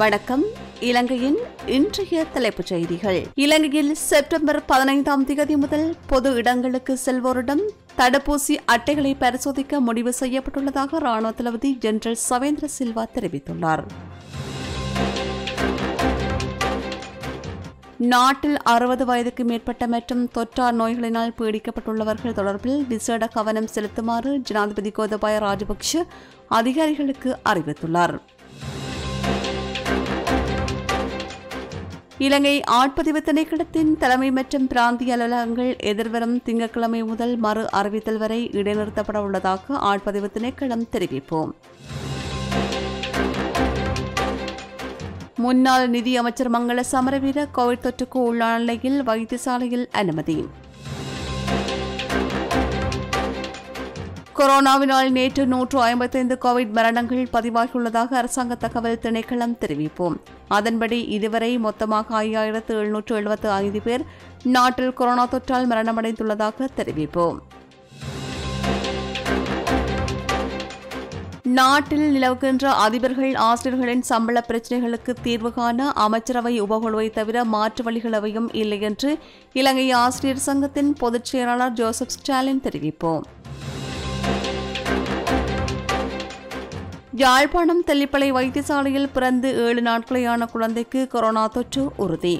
வணக்கம். இலங்கையின் இன்றைய தலைப்புச் செய்திகள். இலங்கையில் செப்டம்பர் பதினைந்தாம் தேதி முதல் பொது இடங்களுக்கு செல்வோரிடம் தடுப்பூசி அட்டைகளை பரிசோதிக்க முடிவு செய்யப்பட்டுள்ளதாக ராணுவ தளபதி ஜெனரல் சவேந்திர சில்வா தெரிவித்துள்ளார். நாட்டில் அறுபது வயதுக்கு மேற்பட்ட மற்றும் தொற்றார் நோய்களினால் பீடிக்கப்பட்டுள்ளவர்கள் தொடர்பில் விசேட கவனம் செலுத்துமாறு ஜனாதிபதி கோதபாய ராஜபக்ஷ அதிகாரிகளுக்கு அறிவித்துள்ளார். இலங்கை ஆட்பதிவு திணைக்களத்தின் தலைமை மற்றும் பிராந்திய அலுவலகங்கள் எதிர்வரும் திங்கட்கிழமை முதல் மறு அறிவித்தல் வரை இடைநிறுத்தப்பட உள்ளதாக ஆட்பதிவு திணைக்களம் தெரிவிப்போம். முன்னாள் நிதி அமைச்சர் மங்கள சமரவீர கோவிட் தொற்றுக்கு உள்ளான நிலையில் வைத்தியசாலையில் அனுமதி. கொரோனாவினால் நேற்று நூற்று ஐம்பத்தைந்து கோவிட் மரணங்கள் பதிவாகியுள்ளதாக அரசாங்க தகவல் திணைக்களம் தெரிவிப்போம். அதன்படி இதுவரை மொத்தமாக ஐயாயிரத்து எழுநூற்று எழுபத்து ஐந்து பேர் நாட்டில் கொரோனா தொற்றால் மரணமடைந்துள்ளதாக தெரிவிப்போம். நாட்டில் நிலவுகின்ற அதிபர்கள் ஆசிரியர்களின் சம்பள பிரச்சினைகளுக்கு தீர்வு காண அமைச்சரவை உபகுழுவை தவிர மாற்று வழிகள் எவையும் இல்லை என்று இலங்கை ஆசிரியர் சங்கத்தின் பொதுச் செயலாளர் ஜோசப் ஸ்டாலின் தெரிவிப்போம். யாழ்ப்பாணம் தெல்லிப்பளை வைத்தியசாலையில் பிறந்து ஏழு நாட்களேயான குழந்தைக்கு கொரோனா தொற்று உறுதி.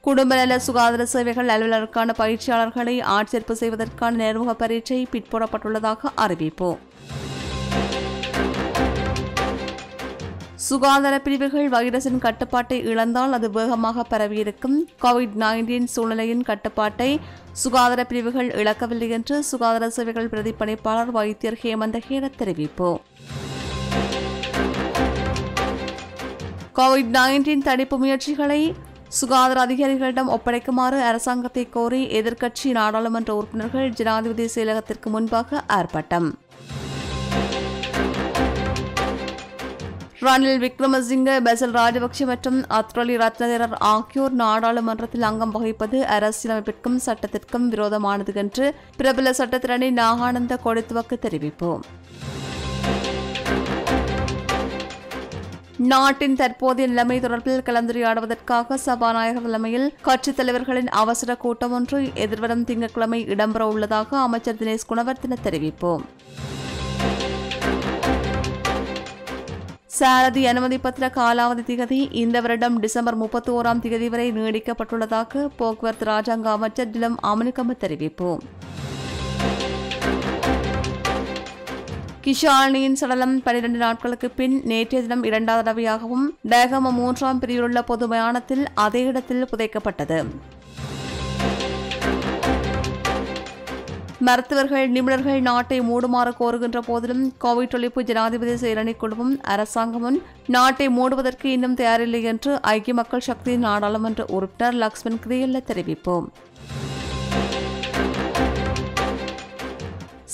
குடும்ப நல சுகாதார சேவைகள் அலுவலருக்கான பயிற்சியாளர்களை ஆட்சேர்ப்பு செய்வதற்கான நேர்முக பரீட்சை பிற்போடப்பட்டுள்ளதாக அறிவிப்போம் சுகாதார பிரிவுகள் வைரஸின் கட்டுப்பாட்டை இழந்தால் அது வேகமாக பரவியிருக்கும். கோவிட் நைன்டீன் சூழ்நிலையின் கட்டுப்பாட்டை சுகாதார பிரிவுகள் இழக்கவில்லை என்று சுகாதார சேவைகள் பிரதிப்பணிப்பாளர் வைத்தியர் ஹேமந்த ஹேர தெரிவிப்பு. கோவிட் நைன்டீன் தடுப்பு முயற்சிகளை சுகாதார அதிகாரிகளிடம் ஒப்படைக்குமாறு அரசாங்கத்தை கோரி எதிர்க்கட்சி நாடாளுமன்ற உறுப்பினர்கள் ஜனாதிபதி செயலகத்திற்கு முன்பாக ஆர்ப்பாட்டம். ரணில் விக்ரமசிங்க பெசல் ராஜபக்ஷ மற்றும் அத்ரலி ரத்னதேரர் ஆகியோர் நாடாளுமன்றத்தில் அங்கம் வகிப்பது அரசியலமைப்பிற்கும் சட்டத்திற்கும் விரோதமானது என்று பிரபல சட்டத்திரணி நாகானந்த கொடித்துவக்கு தெரிவிப்போம். நாட்டின் தற்போதைய நிலைமை தொடர்பில் கலந்துரையாடுவதற்காக சபாநாயகர் தலைமையில் கட்சித் தலைவர்களின் அவசர கூட்டம் ஒன்று எதிர்வரும் திங்கட்கிழமை இடம்பெற உள்ளதாக அமைச்சர் தினேஷ் குணவர்த்தன தெரிவிப்போம். சாரதி அனுமதி பத்திர காலாவதி திகதி இந்த வருடம் டிசம்பர் முப்பத்தி ஓராம் திகதி வரை நீடிக்கப்பட்டுள்ளதாக போக்குவரத்து ராஜாங்க அமைச்சர் டிலம் அமனுக்கம தெரிவிப்பு. கிஷானியின் சடலம் பனிரெண்டு நாட்களுக்கு பின் நேற்றைய தினம் இரண்டாவது தடவையாகவும் டேகம மூன்றாம் பிரிவிலுள்ள பொது மயானத்தில் அதே இடத்தில் புதைக்கப்பட்டது. மருத்துவர்கள் நிபுணர்கள் நாட்டை மூடுமாறு கோருகின்ற போதிலும் கோவிட் ஒழிப்பு ஜனாதிபதி செயலணி குழுவும் அரசாங்கமும் நாட்டை மூடுவதற்கு இன்னும் தயாரில்லை என்று ஐக்கிய மக்கள் சக்தி நாடாளுமன்ற உறுப்பினர் லக்ஷ்மண் கிரியல்ல தெரிவிப்போம்.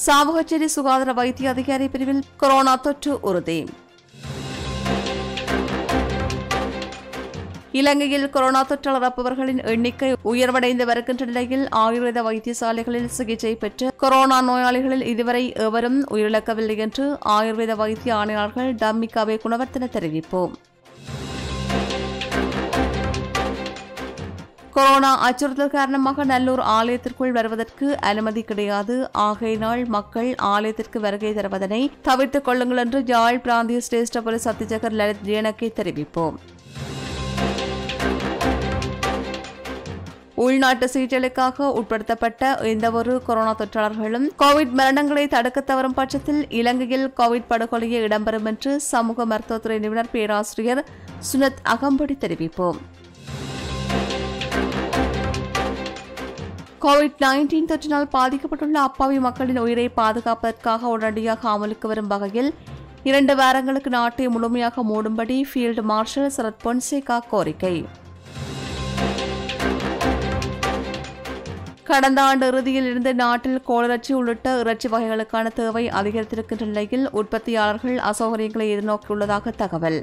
சாவகச்சேரி சுகாதார வைத்திய அதிகாரி பிரிவில் கொரோனா தொற்று உறுதி. இலங்கையில் கொரோனா தொற்றால் இறப்பவர்களின் எண்ணிக்கை உயர்வடைந்து வருகின்ற நிலையில் ஆயுர்வேத வைத்தியசாலைகளில் சிகிச்சை பெற்று கொரோனா நோயாளிகளில் இதுவரை எவரும் உயிரிழக்கவில்லை என்று ஆயுர்வேத வைத்திய ஆணையாளர்கள் டம்மிகாவே குணவர்த்தன தெரிவிப்போம். கொரோனா அச்சுறுத்தல் காரணமாக நல்லூர் ஆலயத்திற்குள் வருவதற்கு அனுமதி கிடையாது. ஆகையினால் மக்கள் ஆலயத்திற்கு வருகை தருவதனை தவிர்த்துக் கொள்ளுங்கள் என்று யாழ் பிராந்திய சிரேஷ்ட போலீஸ் அத்தியட்சகர் லலித் ஜேனக்கே தெரிவிப்போம். உள்நாட்டு சிகிச்சைகளுக்காக உட்படுத்தப்பட்ட எந்தவொரு கொரோனா தொற்றாளர்களும் கோவிட் மரணங்களை தடுக்க தவறும் பட்சத்தில் இலங்கையில் கோவிட் படுகொலையே இடம்பெறும் என்று சமூக மருத்துவத்துறை நிபுணர் பேராசிரியர் சுனத் அகம்படி தெரிவிப்போம். கோவிட் நைன்டீன் தொற்றினால் பாதிக்கப்பட்டுள்ள அப்பாவி மக்களின் உயிரை பாதுகாப்பதற்காக உடனடியாக அமலுக்கு வரும் வகையில் இரண்டு வாரங்களுக்கு நாட்டை முழுமையாக மூடும்படி ஃபீல்டு மார்ஷல் சரத் பொன்சேகா கோரிக்கை. கடந்த ஆண்டு இறுதியில் இருந்து நாட்டில் கோளிறச்சி உள்ளிட்ட இறைச்சி வகைகளுக்கான தேவை அதிகரித்திருக்கின்ற நிலையில் உற்பத்தியாளர்கள் அசௌகரியங்களை எதிர்நோக்கியுள்ளதாக தகவல்.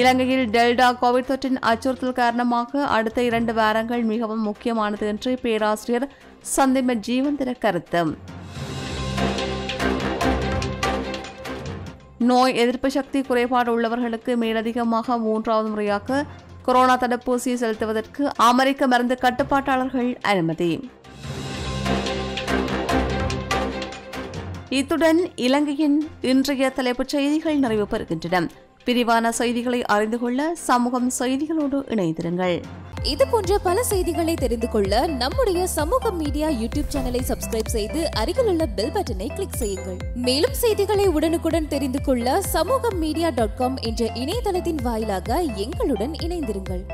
இலங்கையில் டெல்டா கோவிட் தொற்றின் அச்சுறுத்தல் காரணமாக அடுத்த இரண்டு வாரங்கள் மிகவும் முக்கியமானது என்று பேராசிரியர் சந்திம ஜீவந்திர கருத்து. நோய் எதிர்ப்பு சக்தி குறைபாடு உள்ளவர்களுக்கு மேலதிகமாக மூன்றாவது முறையாக கொரோனா தடுப்பூசியை செலுத்துவதற்கு அமெரிக்க மருந்து கட்டுப்பாட்டாளர்கள் அனுமதி. இத்துடன் இலங்கையின் இன்றைய தலைப்புச் செய்திகள் நிறைவு பெறுகின்றன. விரிவான செய்திகளை அறிந்து கொள்ள சமூகம் செய்திகளோடு இணைந்திருங்கள். இது போன்ற பல செய்திகளை தெரிந்து கொள்ள நம்முடைய சமூக மீடியா யூடியூப் சேனலை சப்ஸ்கிரைப் செய்து அருகில் உள்ள பெல் பட்டனை கிளிக் செய்யுங்கள். மேலும் செய்திகளை உடனுக்குடன் தெரிந்து கொள்ள சமூக மீடியா டாட் காம் என்ற இணையதளத்தின் வாயிலாக எங்களுடன் இணைந்திருங்கள்.